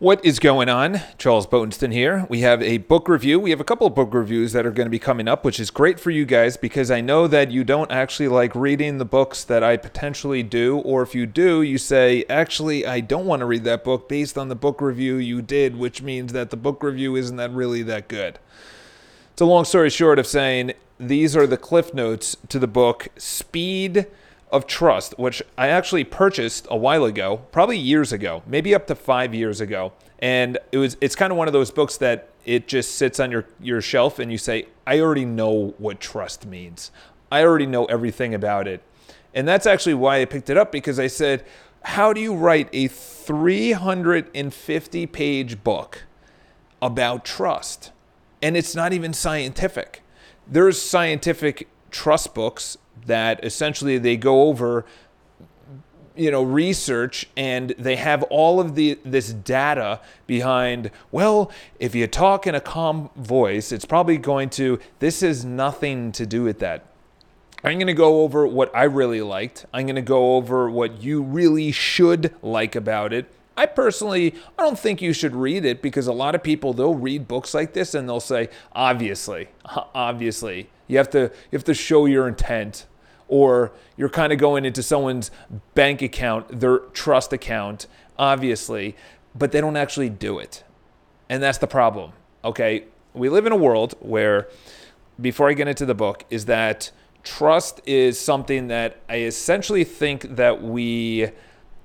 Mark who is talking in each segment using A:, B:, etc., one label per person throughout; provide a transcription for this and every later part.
A: What is going on? Charles Botenston here. We have a book review. We have a couple of book reviews that are going to be coming up, which is great for you guys because I know that you don't actually like reading the books that I potentially do. Or if you do, you say, actually, I don't want to read that book based on the book review you did, which means that the book review isn't that really that good. It's a long story short of saying these are the cliff notes to the book Speed of Trust, which I actually purchased a while ago, probably years ago, maybe up to five years ago. And it was it's kind of one of those books that it just sits on your, your shelf and you say, I already know what trust means. I already know everything about it. And that's actually why I picked it up because I said, How do you write a 350 page book about trust? And it's not even scientific. There's scientific trust books that essentially they go over you know research and they have all of the this data behind well if you talk in a calm voice it's probably going to this is nothing to do with that I'm going to go over what I really liked. I'm going to go over what you really should like about it. I personally, I don't think you should read it because a lot of people they'll read books like this and they'll say, obviously, obviously, you have to you have to show your intent or you're kind of going into someone's bank account, their trust account, obviously, but they don't actually do it. And that's the problem. Okay. We live in a world where, before I get into the book, is that trust is something that I essentially think that we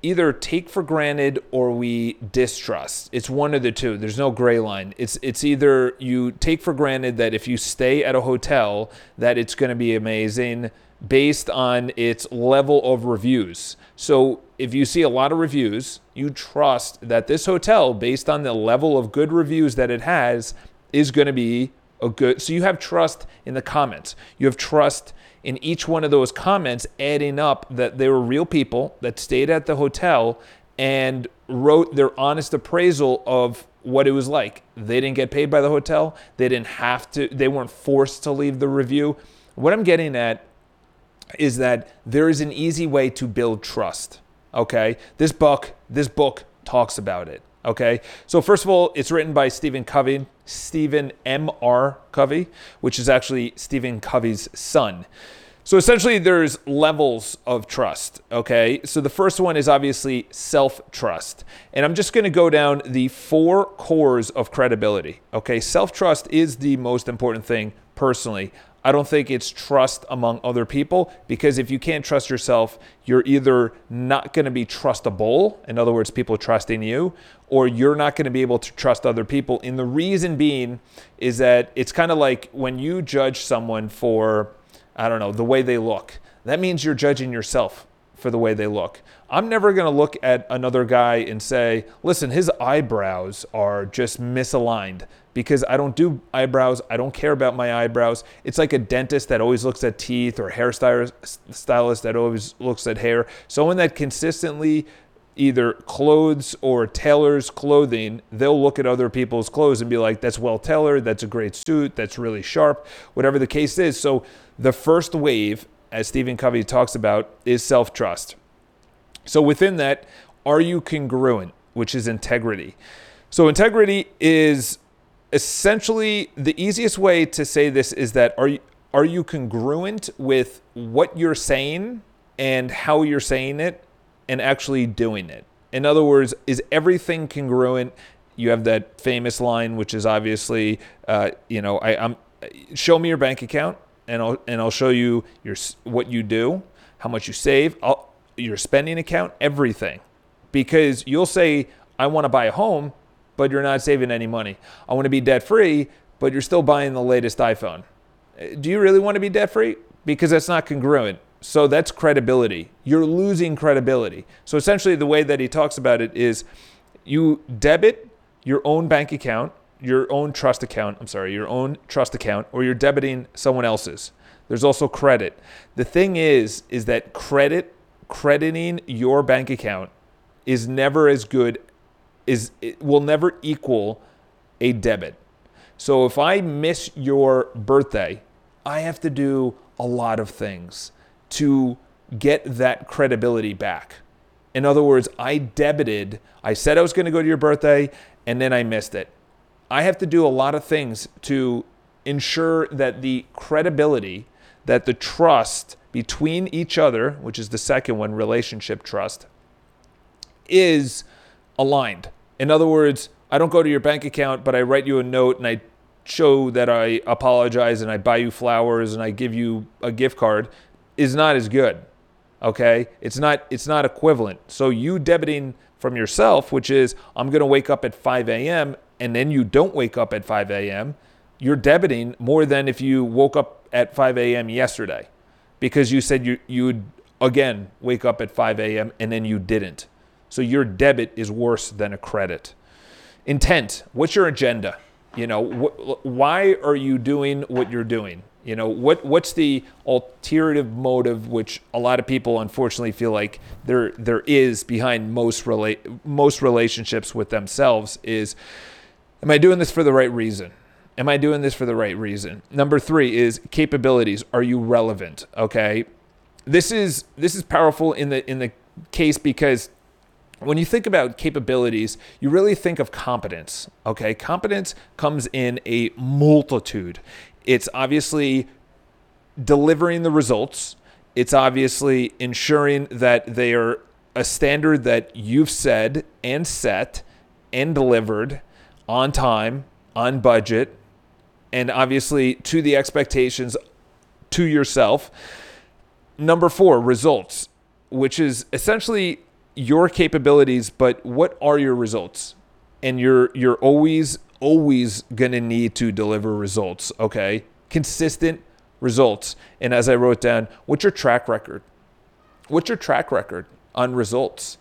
A: either take for granted or we distrust. It's one of the two. There's no gray line. It's it's either you take for granted that if you stay at a hotel that it's going to be amazing based on its level of reviews. So if you see a lot of reviews, you trust that this hotel, based on the level of good reviews that it has, is going to be a good. So you have trust in the comments. You have trust in each one of those comments, adding up that they were real people that stayed at the hotel and wrote their honest appraisal of what it was like. They didn't get paid by the hotel. They didn't have to. They weren't forced to leave the review. What I'm getting at is that there is an easy way to build trust. Okay, this book, this book talks about it. Okay, so first of all, it's written by Stephen Covey, Stephen M. R. Covey, which is actually Stephen Covey's son. So essentially, there's levels of trust. Okay, so the first one is obviously self trust, and I'm just going to go down the four cores of credibility. Okay, self trust is the most important thing personally. I don't think it's trust among other people because if you can't trust yourself, you're either not going to be trustable, in other words, people trusting you, or you're not going to be able to trust other people. And the reason being is that it's kind of like when you judge someone for, I don't know, the way they look, that means you're judging yourself for the way they look. I'm never going to look at another guy and say, listen, his eyebrows are just misaligned because I don't do eyebrows. I don't care about my eyebrows. It's like a dentist that always looks at teeth or hairstylist that always looks at hair. Someone that consistently either clothes or tailors clothing, they'll look at other people's clothes and be like, that's well tailored, that's a great suit, that's really sharp, whatever the case is. So the first wave, as Stephen Covey talks about, is self trust. So within that, are you congruent, which is integrity? So integrity is essentially the easiest way to say this is that are you are you congruent with what you're saying and how you're saying it and actually doing it? In other words, is everything congruent? You have that famous line, which is obviously, uh, you know, I, am show me your bank account, and I'll and I'll show you your what you do, how much you save, I'll, your spending account, everything, because you'll say I want to buy a home, but you're not saving any money. I want to be debt free, but you're still buying the latest iPhone. Uh, do you really want to be debt free? Because that's not congruent. So that's credibility. You're losing credibility. So essentially, the way that he talks about it is you debit your own bank account, your own trust account, I'm sorry, your own trust account, or you're debiting someone else's. There's also credit. The thing is, is that credit, crediting your bank account is never as good is it will never equal a debit. So if I miss your birthday, I have to do a lot of things to get that credibility back. In other words, I debited, I said I was going to go to your birthday, and then I missed it. I have to do a lot of things to ensure that the credibility, that the trust between each other, which is the second one, relationship trust, is aligned. In other words, I don't go to your bank account, but I write you a note and I show that I apologize and I buy you flowers and I give you a gift card is not as good. Okay? It's not it's not equivalent. So you debiting from yourself, which is I'm gonna wake up at 5 a.m. and then you don't wake up at 5 a.m., you're debiting more than if you woke up at 5 a.m. yesterday. Because you said you you'd again wake up at 5 a.m. and then you didn't. So your debit is worse than a credit. Intent. What's your agenda? You know, wh- why are you doing what you're doing? You know, what what's the alternative motive, which a lot of people unfortunately feel like there there is behind most relate most relationships with themselves is, am I doing this for the right reason? Am I doing this for the right reason? Number three is capabilities. Are you relevant? Okay, this is this is powerful in the in the case because when you think about capabilities, you really think of competence. Okay, competence comes in a multitude. It's obviously delivering the results, it's obviously ensuring that they are a standard that you've said and set and delivered on time, on budget, and obviously to the expectations to yourself. Number four, results, which is essentially your capabilities, but what are your results? And you're you're always always to need to deliver results, okay? Consistent results. And as I wrote down, what's your track record? What's your track record on results?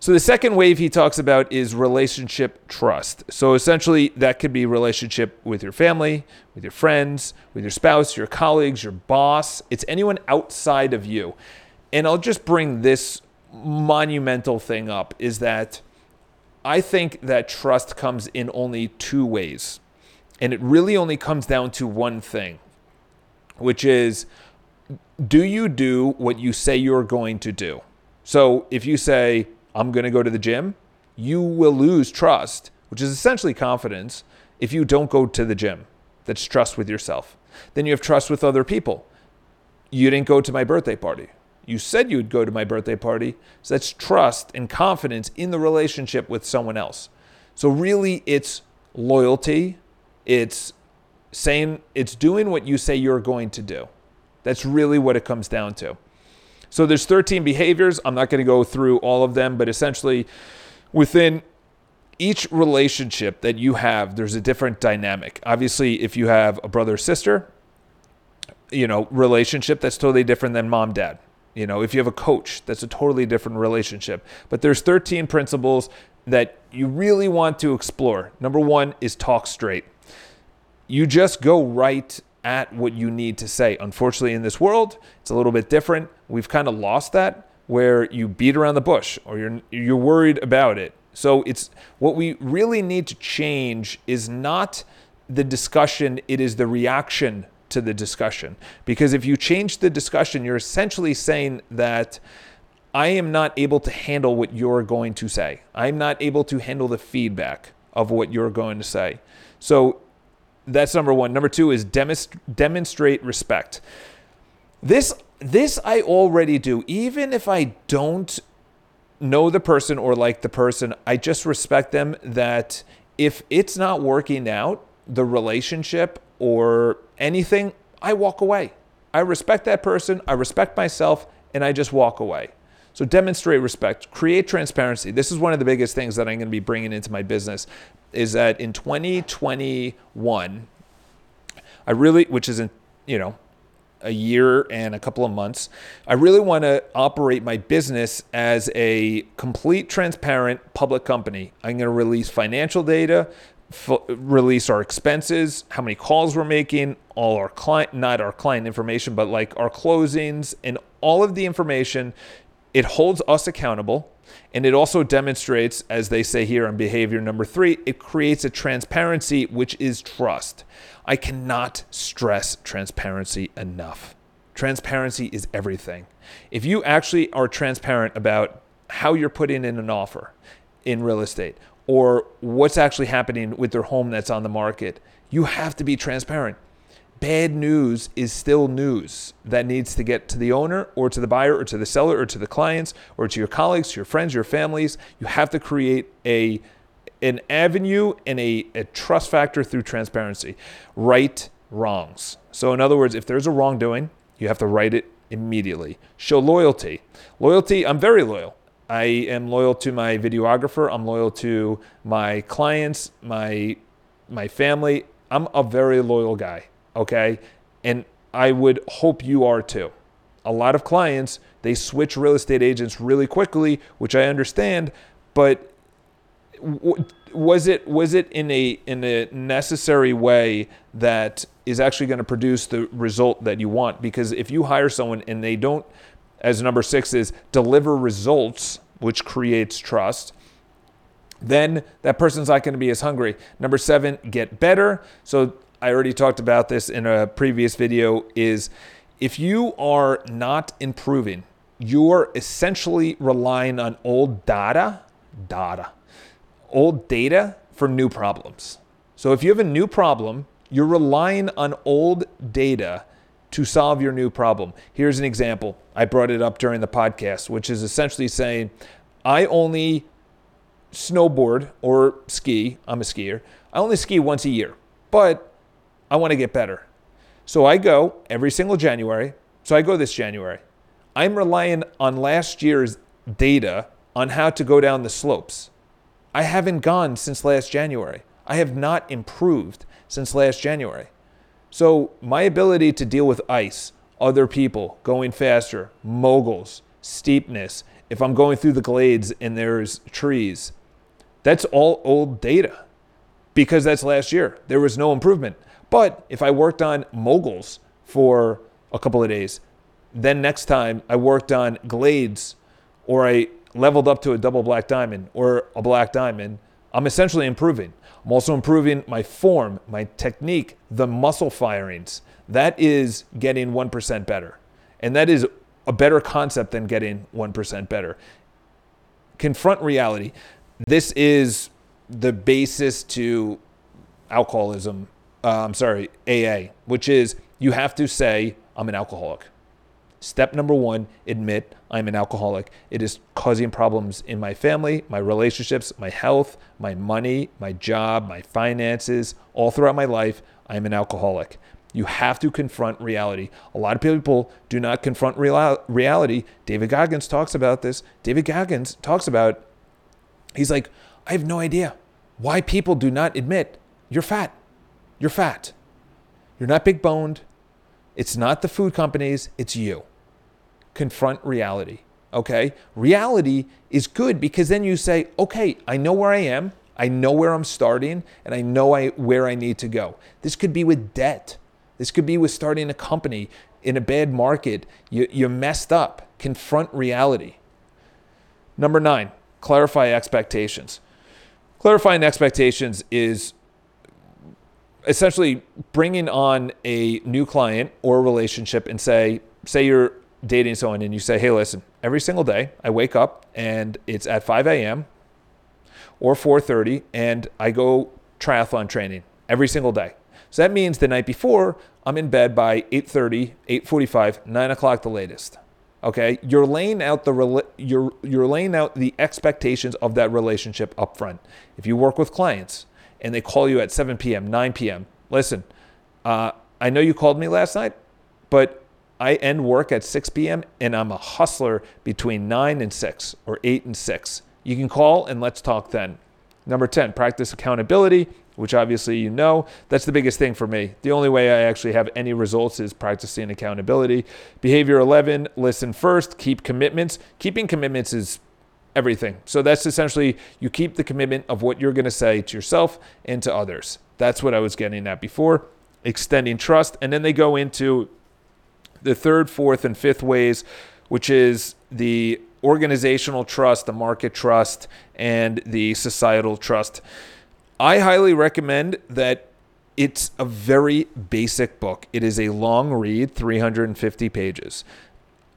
A: So the second wave he talks about is relationship trust. So essentially that could be relationship with your family, with your friends, with your spouse, your colleagues, your boss. It's anyone outside of you. And I'll just bring this monumental thing up is that I think that trust comes in only two ways. And it really only comes down to one thing, which is do you do what you say you're going to do? So if you say, I'm going to go to the gym, you will lose trust, which is essentially confidence, if you don't go to the gym. That's trust with yourself. Then you have trust with other people. You didn't go to my birthday party. You said you'd go to my birthday party. So that's trust and confidence in the relationship with someone else. So really, it's loyalty. It's saying, it's doing what you say you're going to do. That's really what it comes down to. So there's 13 behaviors. I'm not going to go through all of them, but essentially within each relationship that you have, there's a different dynamic. Obviously, if you have a brother sister, you know, relationship that's totally different than mom dad. You know, if you have a coach, that's a totally different relationship. But there's 13 principles that you really want to explore. Number 1 is talk straight. You just go right at what you need to say. Unfortunately, in this world, it's a little bit different. We've kind of lost that where you beat around the bush or you're you're worried about it. So it's what we really need to change is not the discussion, it is the reaction to the discussion. Because if you change the discussion, you're essentially saying that I am not able to handle what you're going to say. I'm not able to handle the feedback of what you're going to say. So that's number one. Number two is demonst- demonstrate respect. This this I already do. Even if I don't know the person or like the person, I just respect them that if it's not working out, the relationship or anything, I walk away. I respect that person, I respect myself, and I just walk away. So demonstrate respect, create transparency. This is one of the biggest things that I'm going to be bringing into my business is that in 2021 I really which is in, you know, a year and a couple of months, I really want to operate my business as a complete transparent public company. I'm going to release financial data, f- release our expenses, how many calls we're making, all our client, not our client information, but like our closings and all of the information. It holds us accountable. And it also demonstrates, as they say here on behavior number three, it creates a transparency, which is trust. I cannot stress transparency enough. Transparency is everything. If you actually are transparent about how you're putting in an offer in real estate or what's actually happening with their home that's on the market. You have to be transparent. Bad news is still news that needs to get to the owner or to the buyer or to the seller or to the clients or to your colleagues, your friends, your families. You have to create a an avenue and a, a trust factor through transparency. Right wrongs. So in other words, if there's a wrongdoing, you have to right it immediately. Show loyalty. Loyalty, I'm very loyal. I am loyal to my videographer. I'm loyal to my clients, my my family. I'm a very loyal guy, okay? And I would hope you are too. A lot of clients, they switch real estate agents really quickly, which I understand, but was it was it in a in a necessary way that is actually going to produce the result that you want because if you hire someone and they don't as number 6 is deliver results which creates trust then that person's not going to be as hungry number 7 get better so I already talked about this in a previous video is if you are not improving you're essentially relying on old data data old data for new problems. So if you have a new problem, you're relying on old data to solve your new problem. Here's an example. I brought it up during the podcast, which is essentially saying, I only snowboard or ski. I'm a skier. I only ski once a year, but I want to get better. So I go every single January. So I go this January. I'm relying on last year's data on how to go down the slopes. I haven't gone since last January. I have not improved since last January. So, my ability to deal with ice, other people going faster, moguls, steepness, if I'm going through the glades and there's trees, that's all old data because that's last year. There was no improvement. But if I worked on moguls for a couple of days, then next time I worked on glades or I leveled up to a double black diamond or a black diamond, I'm essentially improving. I'm also improving my form, my technique, the muscle firings. That is getting 1% better. And that is a better concept than getting 1% better. Confront reality. This is the basis to alcoholism. Uh, I'm sorry, AA, which is you have to say, I'm an alcoholic. Step number one admit I'm an alcoholic. It is causing problems in my family, my relationships, my health, my money, my job, my finances, all throughout my life. I'm an alcoholic. You have to confront reality. A lot of people do not confront real- reality. David Goggins talks about this. David Goggins talks about, he's like, I have no idea why people do not admit you're fat. You're fat. You're not big boned. It's not the food companies, it's you. Confront reality. Okay? Reality is good because then you say, okay, I know where I am, I know where I'm starting, and I know I, where I need to go. This could be with debt. This could be with starting a company in a bad market. You, you're messed up. Confront reality. Number nine, clarify expectations. Clarifying expectations is essentially bringing on a new client or relationship and say, say you're dating someone and you say, hey, listen, every single day I wake up and it's at 5 a.m. or 4:30 and I go triathlon training every single day. So that means the night before I'm in bed by 8:30, 8:45, 9 o'clock the latest. Okay, you're laying out the you're you're laying out the expectations of that relationship up front. If you work with clients, and they call you at 7 p.m., 9 p.m. Listen, uh, I know you called me last night, but I end work at 6 p.m. and I'm a hustler between 9 and 6 or 8 and 6. You can call and let's talk then. Number 10, practice accountability, which obviously you know. That's the biggest thing for me. The only way I actually have any results is practicing accountability. Behavior 11, listen first, keep commitments. Keeping commitments is everything. So that's essentially you keep the commitment of what you're going to say to yourself and to others. That's what I was getting at before. Extending trust. And then they go into the third, fourth, and fifth ways, which is the organizational trust, the market trust, and the societal trust. I highly recommend that it's a very basic book. It is a long read, 350 pages.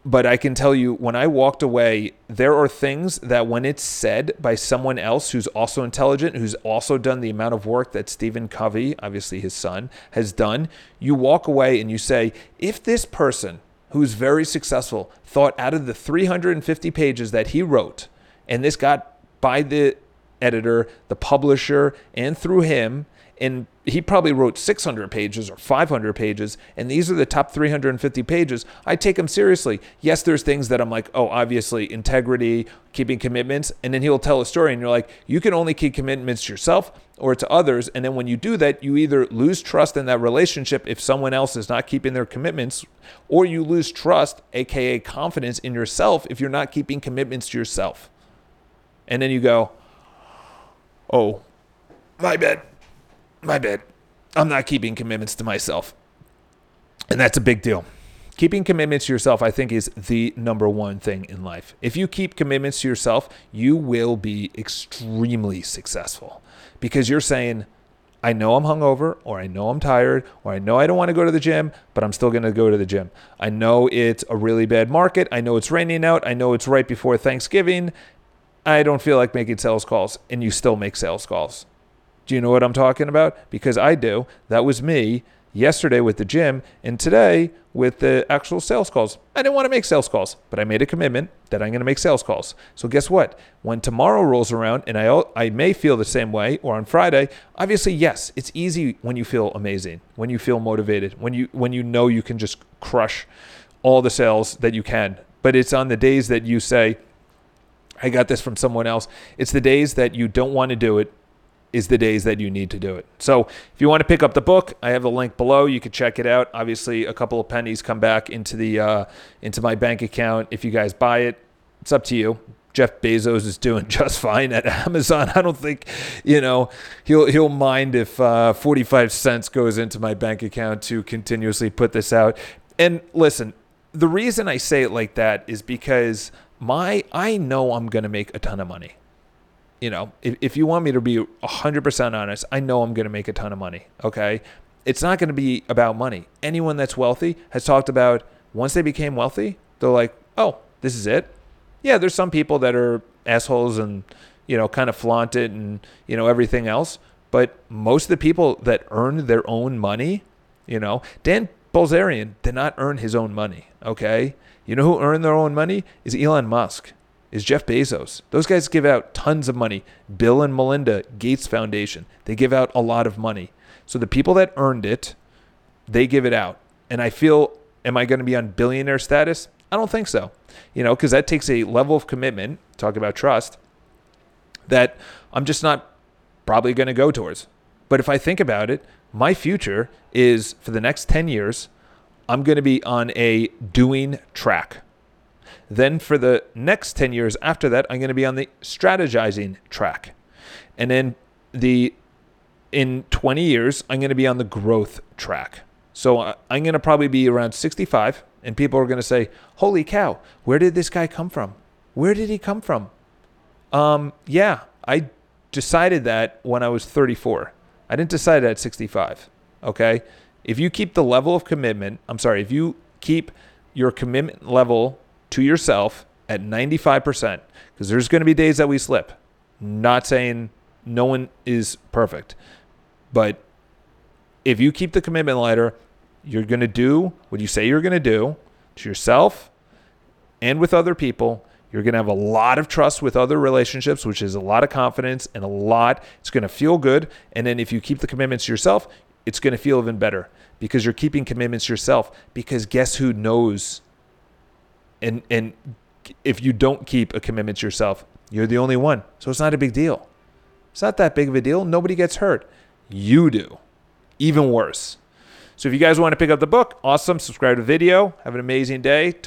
A: But I can tell you when I walked away, there are things that when it's said by someone else who's also intelligent, who's also done the amount of work that Stephen Covey, obviously his son, has done, you walk away and you say, if this person who's very successful thought out of the 350 pages that he wrote, and this got by the editor, the publisher, and through him, and he probably wrote 600 pages or 500 pages and these are the top 350 pages. I take him seriously. Yes there's things that i'm like oh obviously integrity keeping commitments and then he'll tell a story and you're like you can only keep commitments to yourself or to others and then when you do that you either lose trust in that relationship if someone else is not keeping their commitments or you lose trust aka confidence in yourself if you're not keeping commitments to yourself. And then you go oh my bad my bad. I'm not keeping commitments to myself. And that's a big deal. Keeping commitments to yourself, I think, is the number one thing in life. If you keep commitments to yourself, you will be extremely successful because you're saying, I know I'm hungover, or I know I'm tired, or I know I don't want to go to the gym, but I'm still going to go to the gym. I know it's a really bad market. I know it's raining out. I know it's right before Thanksgiving. I don't feel like making sales calls, and you still make sales calls. Do you know what I'm talking about? Because I do. That was me yesterday with the gym and today with the actual sales calls. I didn't want to make sales calls, but I made a commitment that I'm going to make sales calls. So guess what? When tomorrow rolls around and I I may feel the same way or on Friday, obviously yes, it's easy when you feel amazing, when you feel motivated, when you when you know you can just crush all the sales that you can. But it's on the days that you say I got this from someone else. It's the days that you don't want to do it is the days that you need to do it. So if you want to pick up the book, I have the link below. You can check it out. Obviously, a couple of pennies come back into the uh, into my bank account if you guys buy it. It's up to you. Jeff Bezos is doing just fine at Amazon. I don't think, you know, he'll he'll mind if uh, 45 cents goes into my bank account to continuously put this out. And listen, the reason I say it like that is because my I know I'm going to make a ton of money you know, if, if you want me to be 100% honest, I know I'm going to make a ton of money. Okay. It's not going to be about money. Anyone that's wealthy has talked about once they became wealthy, they're like, oh, this is it. Yeah, there's some people that are assholes and, you know, kind of flaunt it and, you know, everything else. But most of the people that earn their own money, you know, Dan Bilzerian did not earn his own money. Okay. You know who earned their own money? Is Elon Musk is Jeff Bezos. Those guys give out tons of money. Bill and Melinda Gates Foundation, they give out a lot of money. So the people that earned it, they give it out. And I feel, am I going to be on billionaire status? I don't think so. You know, because that takes a level of commitment, talk about trust, that I'm just not probably going to go towards. But if I think about it, my future is for the next 10 years, I'm going to be on a doing track. Then for the next 10 years after that, I'm going to be on the strategizing track. And then the in 20 years, I'm going to be on the growth track. So uh, I'm going to probably be around 65 and people are going to say, "Holy cow, where did this guy come from? Where did he come from?" Um, yeah, I decided that when I was 34. I didn't decide at 65. Okay? If you keep the level of commitment, I'm sorry, if you keep your commitment level to yourself at 95%, because there's going to be days that we slip. Not saying no one is perfect, but if you keep the commitment lighter, you're going to do what you say you're going to do to yourself and with other people. You're going to have a lot of trust with other relationships, which is a lot of confidence and a lot. It's going to feel good. And then if you keep the commitments to yourself, it's going to feel even better because you're keeping commitments to yourself. Because guess who knows and and if you don't keep a commitment to yourself, you're the only one. So it's not a big deal. It's not that big of a deal. Nobody gets hurt. You do. Even worse. So if you guys want to pick up the book, awesome. Subscribe to the video. Have an amazing day.